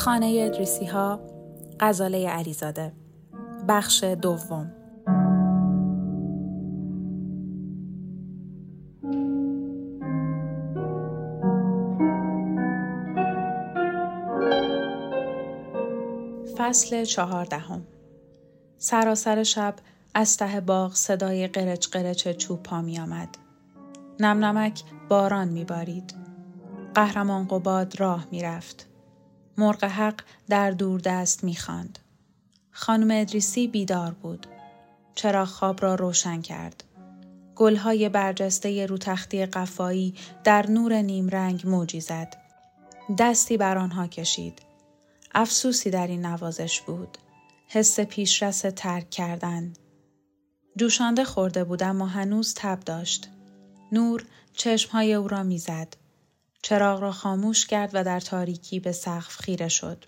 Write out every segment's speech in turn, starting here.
خانه ادریسی ها غزاله علیزاده بخش دوم فصل چهاردهم سراسر شب از ته باغ صدای قرچ قرچ چوب پا می آمد. نم نمک باران می بارید. قهرمان قباد راه می رفت. مرغ حق در دور دست می خاند. خانم ادریسی بیدار بود. چرا خواب را روشن کرد. گلهای برجسته رو تختی قفایی در نور نیمرنگ موجی زد. دستی بر آنها کشید. افسوسی در این نوازش بود. حس پیشرس ترک کردن. جوشانده خورده بود اما هنوز تب داشت. نور چشمهای او را می‌زد. چراغ را خاموش کرد و در تاریکی به سقف خیره شد.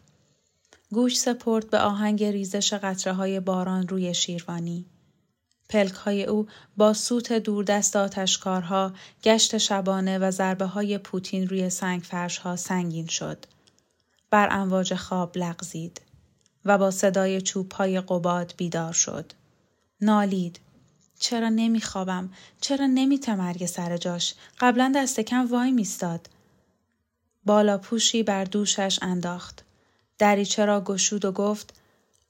گوش سپرد به آهنگ ریزش قطره های باران روی شیروانی. پلک های او با سوت دوردست آتشکارها گشت شبانه و ضربه های پوتین روی سنگ فرش ها سنگین شد. بر امواج خواب لغزید و با صدای چوب های قباد بیدار شد. نالید. چرا نمیخوابم؟ چرا نمیته سر جاش؟ قبلا دست کم وای میستاد. بالا پوشی بر دوشش انداخت. دریچه را گشود و گفت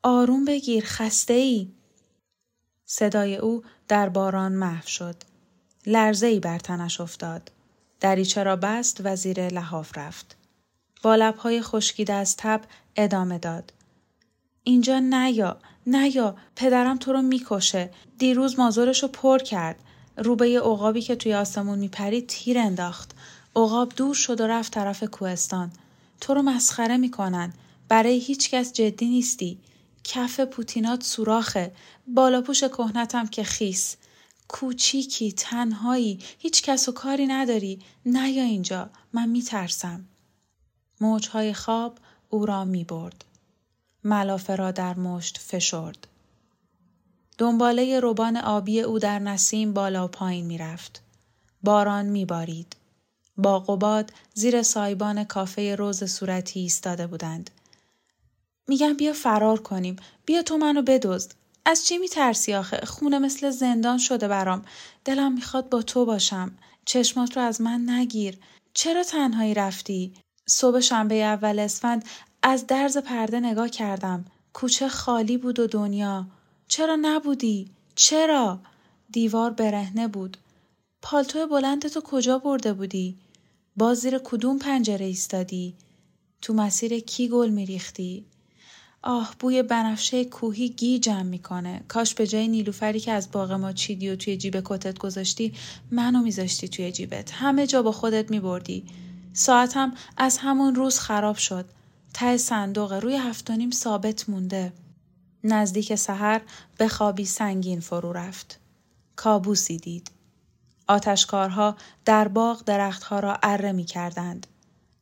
آروم بگیر خسته ای. صدای او در باران محو شد. لرزه ای بر تنش افتاد. دریچه را بست و زیر لحاف رفت. با لبهای خشکیده از تب ادامه داد. اینجا نیا نیا پدرم تو رو می‌کشه دیروز مازورش رو پر کرد روبه عقابی که توی آسمون میپرید تیر انداخت عقاب دور شد و رفت طرف کوهستان. تو رو مسخره می‌کنن. برای هیچکس جدی نیستی. کف پوتینات سوراخه. بالاپوش کهنتم که خیس. کوچیکی تنهایی. هیچ کس و کاری نداری. نیا اینجا. من میترسم. موجهای خواب او را می برد. ملافه را در مشت فشرد. دنباله روبان آبی او در نسیم بالا و پایین می رفت. باران می بارید. با قباد زیر سایبان کافه روز صورتی ایستاده بودند. میگم بیا فرار کنیم. بیا تو منو بدزد. از چی میترسی آخه؟ خونه مثل زندان شده برام. دلم می‌خواد با تو باشم. چشمات رو از من نگیر. چرا تنهایی رفتی؟ صبح شنبه اول اسفند از درز پرده نگاه کردم. کوچه خالی بود و دنیا. چرا نبودی؟ چرا؟ دیوار برهنه بود. پالتو بلند تو کجا برده بودی؟ باز زیر کدوم پنجره ایستادی؟ تو مسیر کی گل میریختی؟ آه بوی بنفشه کوهی گیجم می‌کنه کاش به جای نیلوفری که از باغ ما چیدی و توی جیب کتت گذاشتی منو میذاشتی توی جیبت همه جا با خودت میبردی ساعتم از همون روز خراب شد. ته صندوق روی هفت نیم ثابت مونده. نزدیک سحر به خوابی سنگین فرو رفت. کابوسی دید. آتشکارها در باغ درختها را اره می کردند.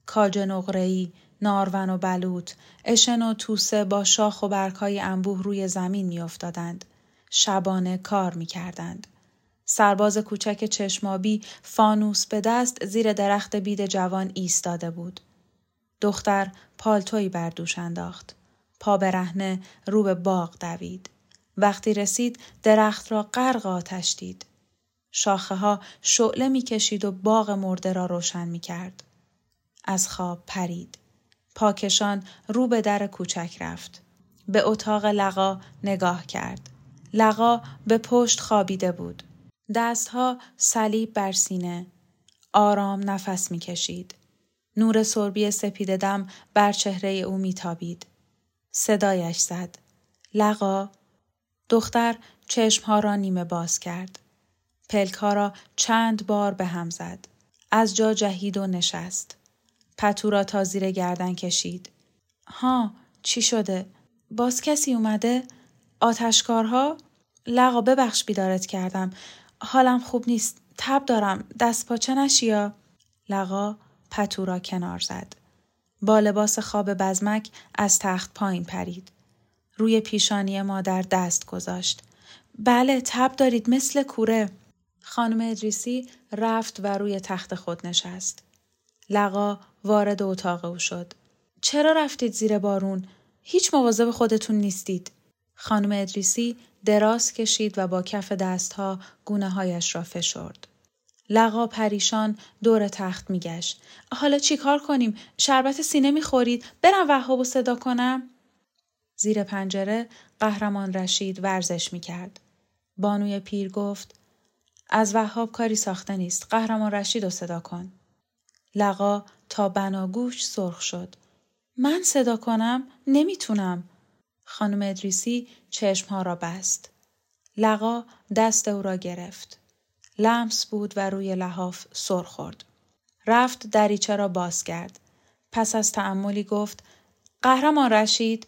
کاج نقرهی، نارون و بلوط، اشن و توسه با شاخ و برگهای انبوه روی زمین می افتادند. شبانه کار می کردند. سرباز کوچک چشمابی فانوس به دست زیر درخت بید جوان ایستاده بود. دختر پالتوی بر دوش انداخت. پا برهنه رو به باغ دوید. وقتی رسید درخت را غرق آتش دید. شاخه ها شعله می کشید و باغ مرده را روشن می کرد. از خواب پرید. پاکشان رو به در کوچک رفت. به اتاق لقا نگاه کرد. لقا به پشت خوابیده بود. دستها صلیب بر سینه. آرام نفس می‌کشید. نور سربی سپید دم بر چهره او میتابید. صدایش زد. لقا دختر چشمها را نیمه باز کرد. پلکها را چند بار به هم زد. از جا جهید و نشست. پتو را تا زیر گردن کشید. ها چی شده؟ باز کسی اومده؟ آتشکارها؟ لقا ببخش بیدارت کردم. حالم خوب نیست. تب دارم. دست پاچه نشیا. لقا پتو را کنار زد. با لباس خواب بزمک از تخت پایین پرید. روی پیشانی مادر دست گذاشت. بله تب دارید مثل کوره. خانم ادریسی رفت و روی تخت خود نشست. لقا وارد اتاق او شد. چرا رفتید زیر بارون؟ هیچ مواظب خودتون نیستید. خانم ادریسی دراز کشید و با کف دستها گونه هایش را فشرد. لقا پریشان دور تخت میگشت. حالا چی کار کنیم؟ شربت سینه می‌خورید؟ برم وهاب و صدا کنم؟ زیر پنجره قهرمان رشید ورزش می‌کرد. بانوی پیر گفت از وهاب کاری ساخته نیست. قهرمان رشید رو صدا کن. لقا تا بناگوش سرخ شد. من صدا کنم؟ نمی‌تونم. خانم ادریسی چشمها را بست. لقا دست او را گرفت. لمس بود و روی لحاف سر خورد. رفت دریچه را باز کرد. پس از تعملی گفت قهرمان رشید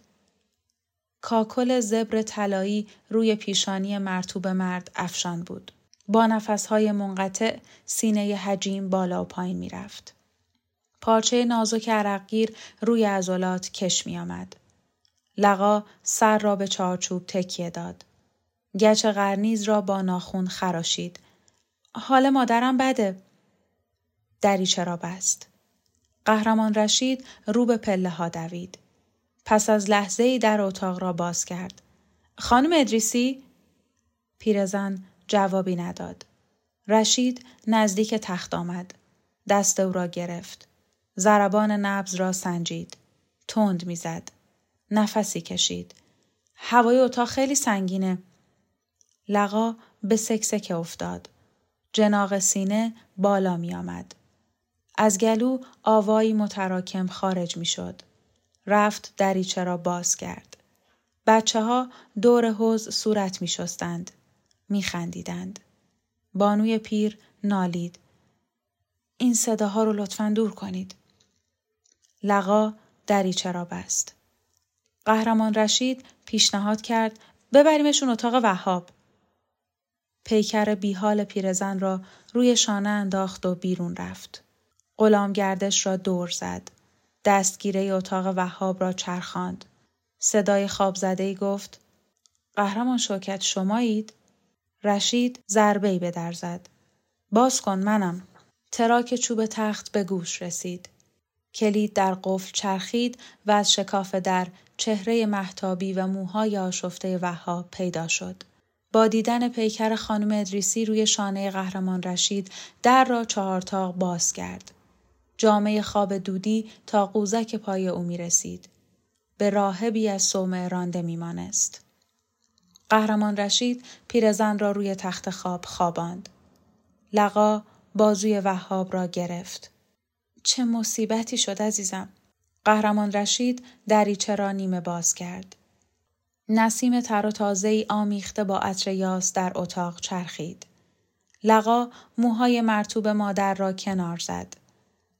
کاکل زبر طلایی روی پیشانی مرتوب مرد افشان بود. با نفسهای منقطع سینه حجیم بالا و پایین می‌رفت. پارچه نازک عرقگیر روی عضلات کش می آمد. لقا سر را به چارچوب تکیه داد. گچ قرنیز را با ناخون خراشید. حال مادرم بده. دریچه را بست. قهرمان رشید رو به پله ها دوید. پس از لحظه ای در اتاق را باز کرد. خانم ادریسی؟ پیرزن جوابی نداد. رشید نزدیک تخت آمد. دست او را گرفت. ضربان نبز را سنجید. تند می‌زد. نفسی کشید. هوای اتاق خیلی سنگینه. لقا به سکسکه افتاد. جناق سینه بالا می آمد. از گلو آوایی متراکم خارج می شد. رفت دریچه را باز کرد. بچه ها دور حوز صورت می شستند. می خندیدند. بانوی پیر نالید. این صداها رو لطفا دور کنید. لقا دریچه را بست. قهرمان رشید پیشنهاد کرد ببریمشون اتاق وهاب. پیکر بیحال پیرزن را روی شانه انداخت و بیرون رفت. غلام گردش را دور زد. دستگیره اتاق وهاب را چرخاند. صدای خواب زده ای گفت قهرمان شوکت شمایید؟ رشید ضربه به در زد. باز کن منم. تراک چوب تخت به گوش رسید. کلید در قفل چرخید و از شکاف در چهره محتابی و موهای آشفته وهاب پیدا شد. با دیدن پیکر خانم ادریسی روی شانه قهرمان رشید در را چهارتاق باز کرد. جامعه خواب دودی تا قوزک پای او می رسید. به راهبی از سومه رانده می مانست. قهرمان رشید پیرزن را روی تخت خواب خواباند. لقا بازوی وهاب را گرفت. چه مصیبتی شد عزیزم. قهرمان رشید دریچه را نیمه باز کرد. نسیم تر و تازه آمیخته با عطر یاس در اتاق چرخید. لقا موهای مرتوب مادر را کنار زد.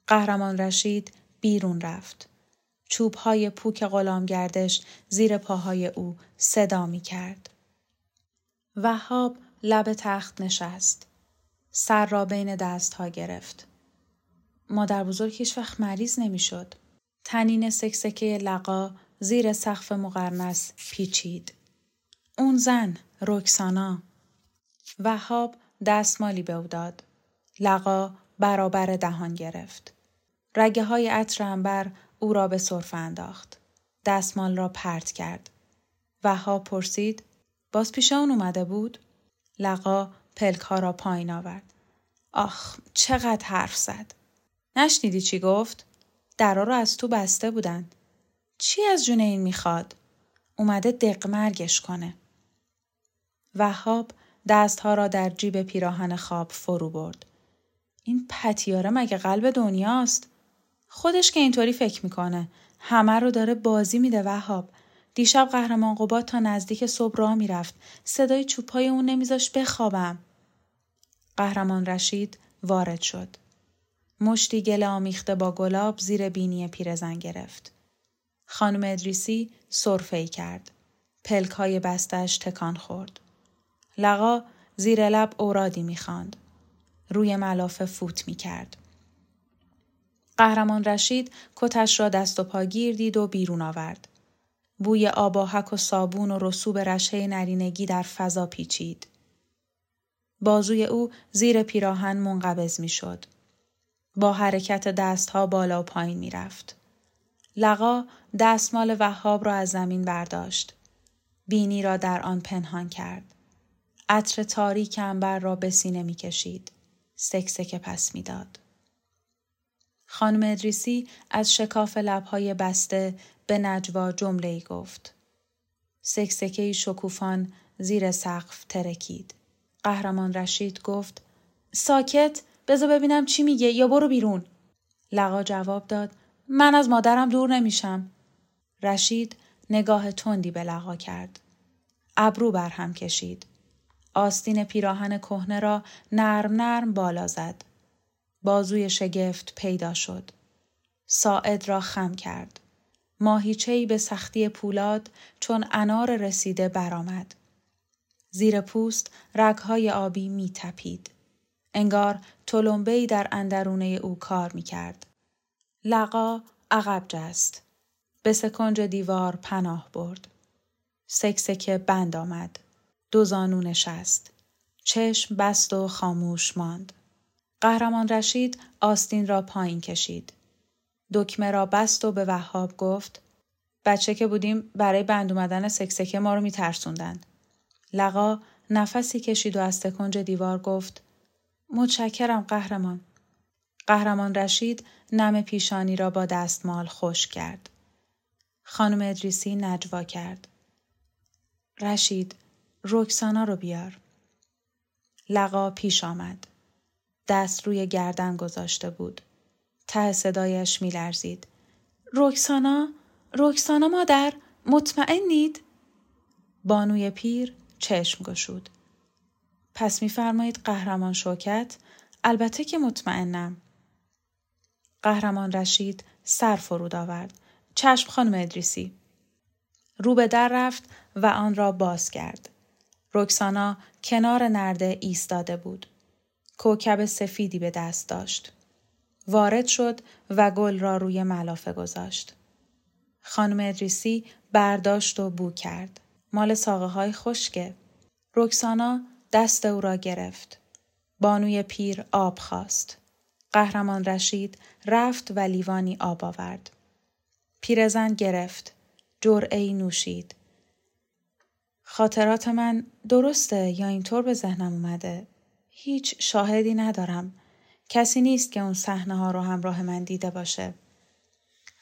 قهرمان رشید بیرون رفت. چوبهای پوک غلامگردش زیر پاهای او صدا می کرد. وهاب لب تخت نشست. سر را بین دستها گرفت. مادر بزرگ هیچ وقت مریض نمی‌شد. تنین سکسکه لقا زیر سقف مقرنس پیچید. اون زن رکسانا وهاب دستمالی به او داد. لقا برابر دهان گرفت. رگه های عطر انبر او را به صرف انداخت. دستمال را پرت کرد. وهاب پرسید باز پیش اون اومده بود؟ لقا پلک ها را پایین آورد. آخ چقدر حرف زد. نشنیدی چی گفت؟ درا رو از تو بسته بودن. چی از جون این می‌خواد؟ اومده دقمرگش کنه. وهاب دستها را در جیب پیراهن خواب فرو برد. این پتیاره مگه قلب دنیاست؟ خودش که اینطوری فکر می‌کنه. همه رو داره بازی میده وهاب. دیشب قهرمان قباد تا نزدیک صبح راه می‌رفت. صدای چوبهای اون نمیذاش بخوابم. قهرمان رشید وارد شد. مشتی گل آمیخته با گلاب زیر بینی پیرزن گرفت. خانم ادریسی سرفه کرد. پلک های بستش تکان خورد. لقا زیر لب اورادی می‌خواند. روی ملافه فوت می‌کرد. قهرمان رشید کتش را دست و پا دید و بیرون آورد. بوی آباهک و صابون و رسوب رشه نرینگی در فضا پیچید. بازوی او زیر پیراهن منقبض می شد. با حرکت دستها بالا و پایین می رفت. لقا دستمال وهاب را از زمین برداشت. بینی را در آن پنهان کرد. عطر تاریک انبر را به سینه می کشید. سکسکه پس می‌داد. خانم ادریسی از شکاف لبهای بسته به نجوا جمله ای گفت. سکسکه شکوفان زیر سقف ترکید. قهرمان رشید گفت ساکت بذار ببینم چی میگه یا برو بیرون. لقا جواب داد من از مادرم دور نمیشم. رشید نگاه تندی به لقا کرد. ابرو بر هم کشید. آستین پیراهن کهنه را نرم نرم بالا زد. بازوی شگفت پیدا شد. ساعد را خم کرد. ماهیچهی به سختی پولاد چون انار رسیده برآمد. زیر پوست رگهای آبی می تپید. انگار تلمبهی در اندرونه او کار می کرد. لقا عقب جست. به سکنج دیوار پناه برد. سکسکه بند آمد. دو زانو نشست. چشم بست و خاموش ماند. قهرمان رشید آستین را پایین کشید. دکمه را بست و به وهاب گفت بچه که بودیم برای بند اومدن سکسکه ما رو میترسوندن. لقا نفسی کشید و از تکنج دیوار گفت متشکرم قهرمان. قهرمان رشید نم پیشانی را با دستمال خوش کرد. خانم ادریسی نجوا کرد. رشید رکسانا رو بیار. لقا پیش آمد. دست روی گردن گذاشته بود. ته صدایش میلرزید. رکسانا؟ رکسانا مادر؟ مطمئنید؟ بانوی پیر چشم گشود. پس میفرمایید قهرمان شوکت؟ البته که مطمئنم. قهرمان رشید سر فرود آورد. چشم خانم ادریسی. رو به در رفت و آن را باز کرد. رکسانا کنار نرده ایستاده بود. کوکب سفیدی به دست داشت. وارد شد و گل را روی ملافه گذاشت. خانم ادریسی برداشت و بو کرد. مال ساقه های خشکه. رکسانا دست او را گرفت. بانوی پیر آب خواست. قهرمان رشید رفت و لیوانی آب آورد. پیرزن گرفت. جرعه نوشید. خاطرات من درسته یا اینطور به ذهنم اومده؟ هیچ شاهدی ندارم. کسی نیست که اون صحنه ها رو همراه من دیده باشه.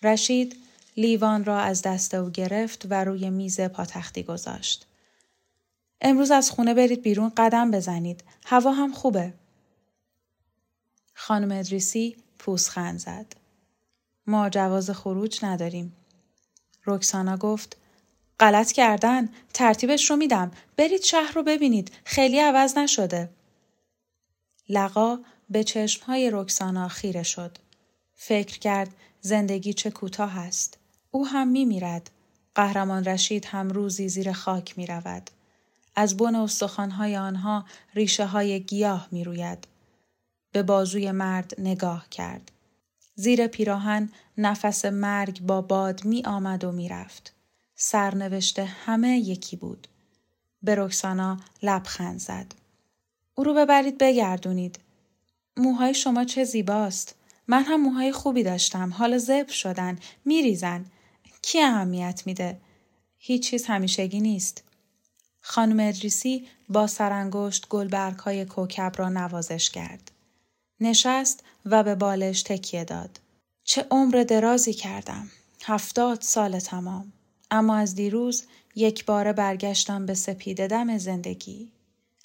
رشید لیوان را از دست او گرفت و روی میز پاتختی گذاشت. امروز از خونه برید بیرون قدم بزنید. هوا هم خوبه. خانم ادریسی پوسخند زد. ما جواز خروج نداریم. رکسانا گفت غلط کردن ترتیبش رو میدم برید شهر رو ببینید خیلی عوض نشده لقا به چشمهای رکسانا خیره شد فکر کرد زندگی چه کوتاه است او هم می میرد. قهرمان رشید هم روزی زیر خاک می رود. از بن استخوانهای آنها ریشه های گیاه می روید. به بازوی مرد نگاه کرد. زیر پیراهن نفس مرگ با باد می آمد و می رفت. سرنوشته همه یکی بود. به رکسانا لبخند زد. او رو ببرید بگردونید. موهای شما چه زیباست. من هم موهای خوبی داشتم. حالا زب شدن. میریزن. کی اهمیت میده؟ هیچ چیز همیشگی نیست. خانم ادریسی با سرانگشت گلبرگ های کوکب را نوازش کرد. نشست و به بالش تکیه داد. چه عمر درازی کردم. هفتاد سال تمام. اما از دیروز یک بار برگشتم به سپیده دم زندگی.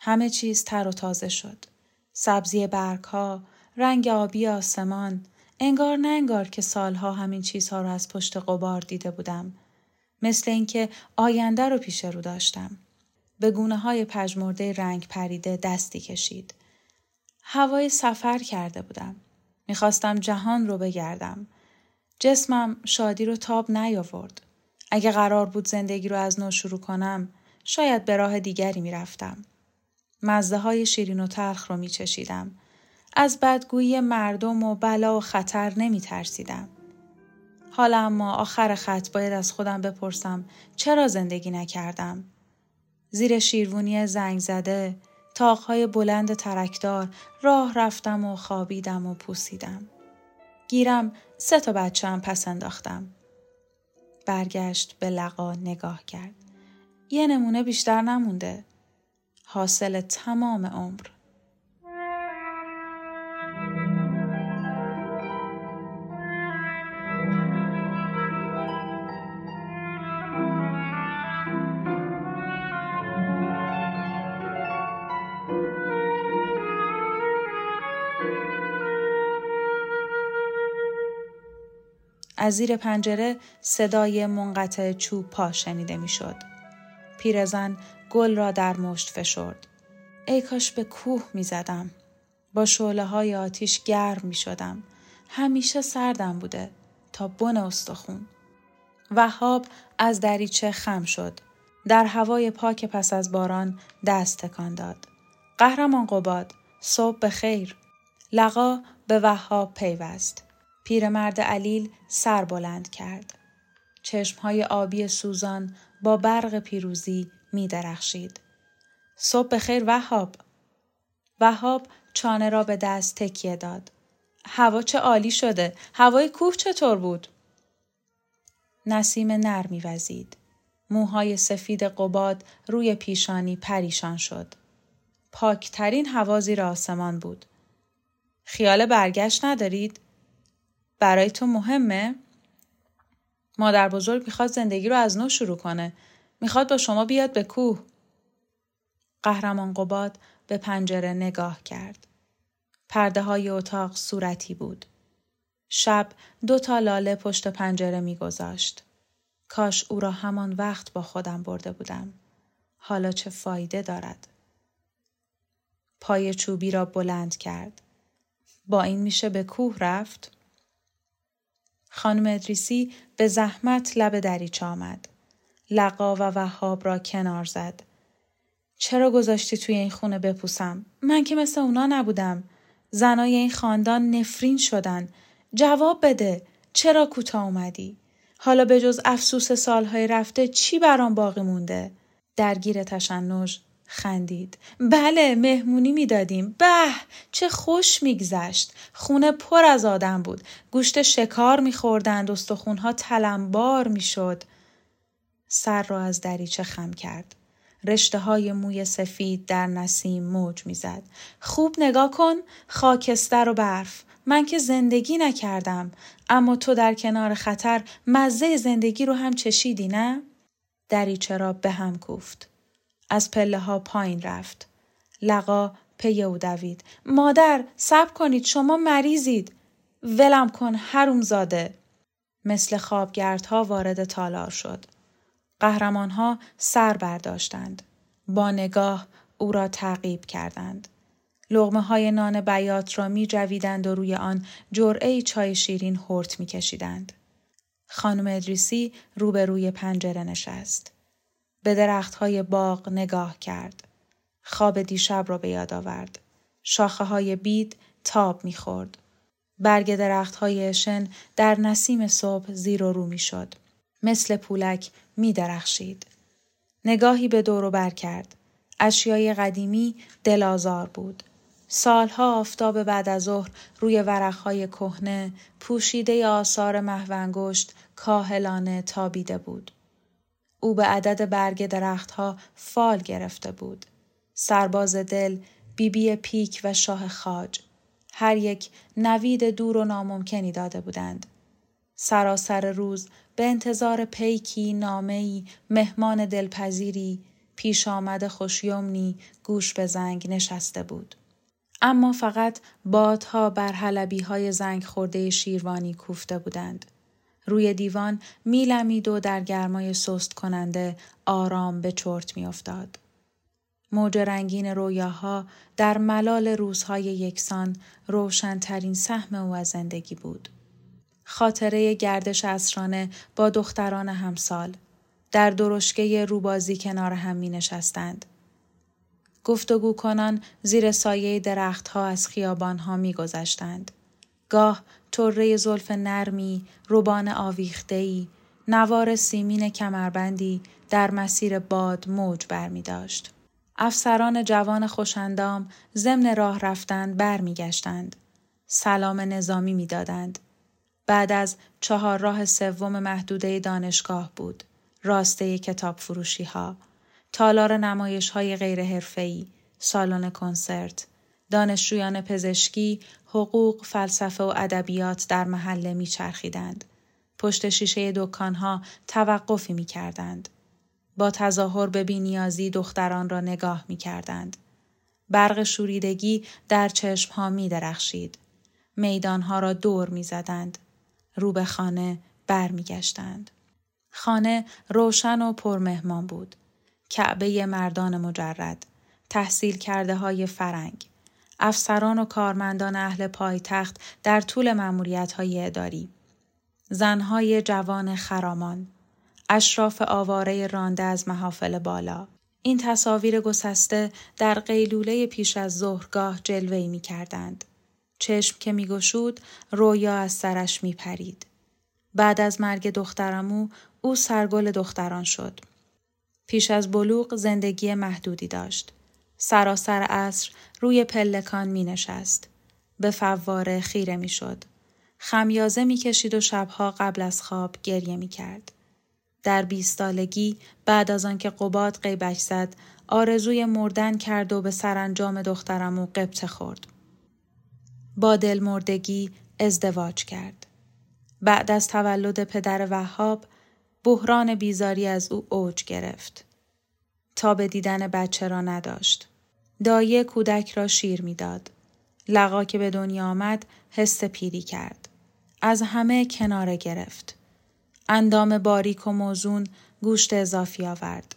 همه چیز تر و تازه شد. سبزی ها، رنگ آبی آسمان، انگار نه انگار که سالها همین چیزها رو از پشت قبار دیده بودم. مثل اینکه آینده رو پیش رو داشتم. به گونه های رنگ پریده دستی کشید. هوای سفر کرده بودم. می‌خواستم جهان رو بگردم. جسمم شادی رو تاب نیاورد. اگه قرار بود زندگی رو از نو شروع کنم شاید به راه دیگری می‌رفتم. مزده های شیرین و تلخ رو میچشیدم. از بدگویی مردم و بلا و خطر نمی ترسیدم. حالا اما آخر خط باید از خودم بپرسم چرا زندگی نکردم؟ زیر شیروونی زنگ زده، تاقهای بلند ترکدار راه رفتم و خوابیدم و پوسیدم. گیرم سه تا بچه هم پس انداختم. برگشت به لقا نگاه کرد. یه نمونه بیشتر نمونده. حاصل تمام عمر. از زیر پنجره صدای منقطع چوب پا شنیده می‌شد. پیرزن گل را در مشت فشرد. ای کاش به کوه می زدم. با شعله های آتیش گرم می شدم. همیشه سردم بوده تا بن استخون. وهاب از دریچه خم شد. در هوای پاک پس از باران دست تکان داد. قهرمان قباد صبح به خیر. لقا به وهاب پیوست. پیرمرد علیل سر بلند کرد. چشمهای آبی سوزان با برق پیروزی می درخشید. صبح خیر وهاب. وهاب چانه را به دست تکیه داد. هوا چه عالی شده. هوای کوه چطور بود؟ نسیم نر وزید. موهای سفید قباد روی پیشانی پریشان شد. پاکترین هوا زیر آسمان بود. خیال برگشت ندارید؟ برای تو مهمه؟ مادر بزرگ می‌خواد زندگی رو از نو شروع کنه. می‌خواد با شما بیاد به کوه. قهرمان قباد به پنجره نگاه کرد. پرده های اتاق صورتی بود. شب دو تا لاله پشت پنجره میگذاشت. کاش او را همان وقت با خودم برده بودم. حالا چه فایده دارد؟ پای چوبی را بلند کرد. با این میشه به کوه رفت؟ خانم ادریسی به زحمت لب دریچه آمد. لقا و وهاب را کنار زد. چرا گذاشتی توی این خونه بپوسم؟ من که مثل اونا نبودم. زنای این خاندان نفرین شدن. جواب بده. چرا کوتاه اومدی؟ حالا به جز افسوس سالهای رفته چی برام باقی مونده؟ درگیر تشنج خندید. بله مهمونی می‌دادیم. به چه خوش میگذشت. خونه پر از آدم بود. گوشت شکار میخوردند. استخونها تلمبار می‌شد. سر را از دریچه خم کرد. رشته های موی سفید در نسیم موج می‌زد. خوب نگاه کن خاکستر و برف. من که زندگی نکردم اما تو در کنار خطر مزه زندگی رو هم چشیدی نه؟ دریچه را به هم کوفت. از پله ها پایین رفت. لقا پی او دوید. مادر صبر کنید شما مریضید. ولم کن حروم زاده. مثل خوابگردها وارد تالار شد. قهرمانها سر برداشتند. با نگاه او را تعقیب کردند. لغمه های نان بیات را می جویدند و روی آن جرعه چای شیرین هرت می کشیدند. خانم ادریسی روبروی پنجره نشست. به درخت های باغ نگاه کرد. خواب دیشب را به یاد آورد. شاخه های بید تاب می‌خورد. برگ درخت های شن در نسیم صبح زیر و رو می شد. مثل پولک می درخشید. نگاهی به دور بر کرد. اشیای قدیمی دلازار بود. سالها آفتاب بعد از ظهر روی ورقهای کهنه پوشیده آثار محونگشت کاهلانه تابیده بود. او به عدد برگ درختها فال گرفته بود. سرباز دل، بیبی بی پیک و شاه خاج. هر یک نوید دور و ناممکنی داده بودند. سراسر روز به انتظار پیکی، نامهی، مهمان دلپذیری، پیش آمد خوشیومنی گوش به زنگ نشسته بود. اما فقط بادها بر حلبی های زنگ خورده شیروانی کوفته بودند. روی دیوان میلمید و در گرمای سست کننده آرام به چرت میافتاد. موج رنگین رویاها در ملال روزهای یکسان روشنترین سهم او از زندگی بود. خاطره گردش اسرانه با دختران همسال در درشکه روبازی کنار هم می نشستند. گفتگو کنان زیر سایه درختها از خیابانها می گذشتند. گاه طره زلف نرمی، روبان آویختهی، نوار سیمین کمربندی در مسیر باد موج برمی داشت. افسران جوان خوشندام ضمن راه رفتن برمیگشتند. سلام نظامی می‌دادند. بعد از چهار راه سوم محدوده دانشگاه بود. راسته کتاب فروشی ها. تالار نمایش های غیر سالن کنسرت، دانشجویان پزشکی، حقوق، فلسفه و ادبیات در محله میچرخیدند. پشت شیشه دکانها توقفی می کردند. با تظاهر به بینیازی دختران را نگاه می کردند. برق شوریدگی در چشمها می درخشید. میدانها را دور می زدند. رو به خانه بر می گشتند. خانه روشن و پرمهمان بود. کعبه مردان مجرد. تحصیل کرده های فرنگ. افسران و کارمندان اهل پایتخت در طول مموریت های اداری. زنهای جوان خرامان. اشراف آواره رانده از محافل بالا. این تصاویر گسسته در قیلوله پیش از ظهرگاه جلوهی می کردند. چشم که می گشود رویا از سرش می پرید. بعد از مرگ دخترمو او سرگل دختران شد. پیش از بلوغ زندگی محدودی داشت. سراسر عصر روی پلکان می نشست. به فواره خیره می شد. خمیازه می کشید و شبها قبل از خواب گریه می کرد. در بیستالگی بعد از آنکه قباد قیبک زد آرزوی مردن کرد و به سرانجام دخترمو قبطه خورد. با دل مردگی ازدواج کرد. بعد از تولد پدر وهاب بحران بیزاری از او اوج گرفت. تا به دیدن بچه را نداشت. دایه کودک را شیر می‌داد. لقا که به دنیا آمد حس پیری کرد. از همه کناره گرفت. اندام باریک و موزون گوشت اضافی آورد.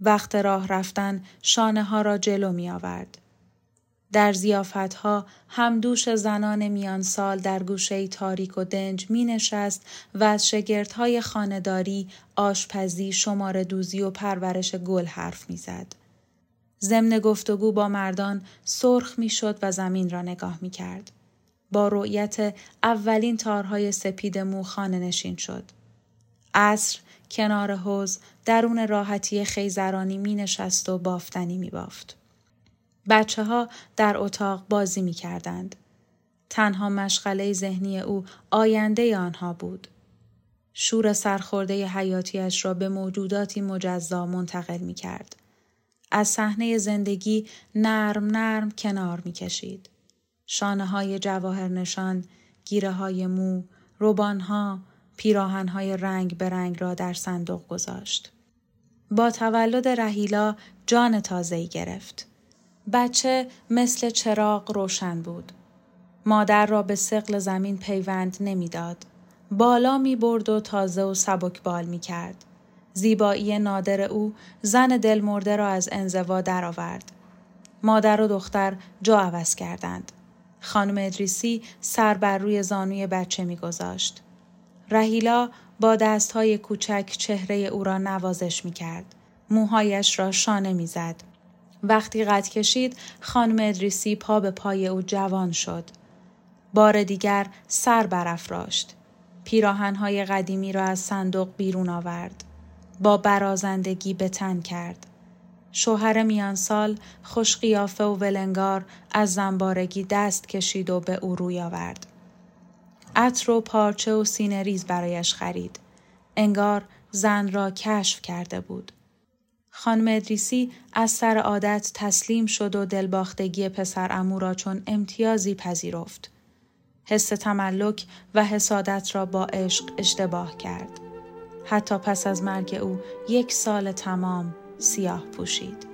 وقت راه رفتن شانه ها را جلو می آورد. در زیافت ها همدوش زنان میان سال در گوشه تاریک و دنج می نشست و از شگرت های خانداری، آشپزی، شمار دوزی و پرورش گل حرف می زد. ضمن گفتگو با مردان سرخ می شد و زمین را نگاه می کرد. با رؤیت اولین تارهای سپید مو خانه نشین شد. عصر کنار حوز درون راحتی خیزرانی می نشست و بافتنی می بافت. بچه ها در اتاق بازی می کردند. تنها مشغله ذهنی او آینده آنها بود. شور سرخورده حیاتیش را به موجوداتی مجزا منتقل می کرد. از صحنه زندگی نرم نرم کنار می کشید. شانه های جواهر نشان، گیره های مو، روبان ها، پیراهن های رنگ به رنگ را در صندوق گذاشت. با تولد رهیلا جان تازه‌ای گرفت. بچه مثل چراغ روشن بود. مادر را به سقل زمین پیوند نمی‌داد. بالا می برد و تازه و سبکبال می کرد. زیبایی نادر او زن دلمرده را از انزوا درآورد. مادر و دختر جا عوض کردند. خانم ادریسی سر بر روی زانوی بچه میگذاشت. رهیلا با دستهای کوچک چهره او را نوازش می کرد. موهایش را شانه می زد. وقتی قد کشید خانم ادریسی پا به پای او جوان شد. بار دیگر سر برافراشت. پیراهنهای قدیمی را از صندوق بیرون آورد. با برازندگی به تن کرد. شوهر میان سال خوش قیافه و ولنگار از زنبارگی دست کشید و به او روی آورد. عطر و پارچه و سینه‌ریز برایش خرید. انگار زن را کشف کرده بود. خانم ادریسی از سر عادت تسلیم شد و دلباختگی پسر عمو را چون امتیازی پذیرفت. حس تملک و حسادت را با عشق اشتباه کرد. حتی پس از مرگ او یک سال تمام سیاه پوشید.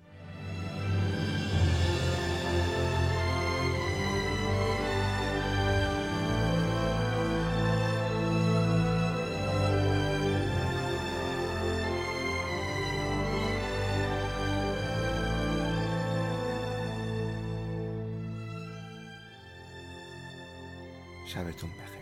شبتون بخیر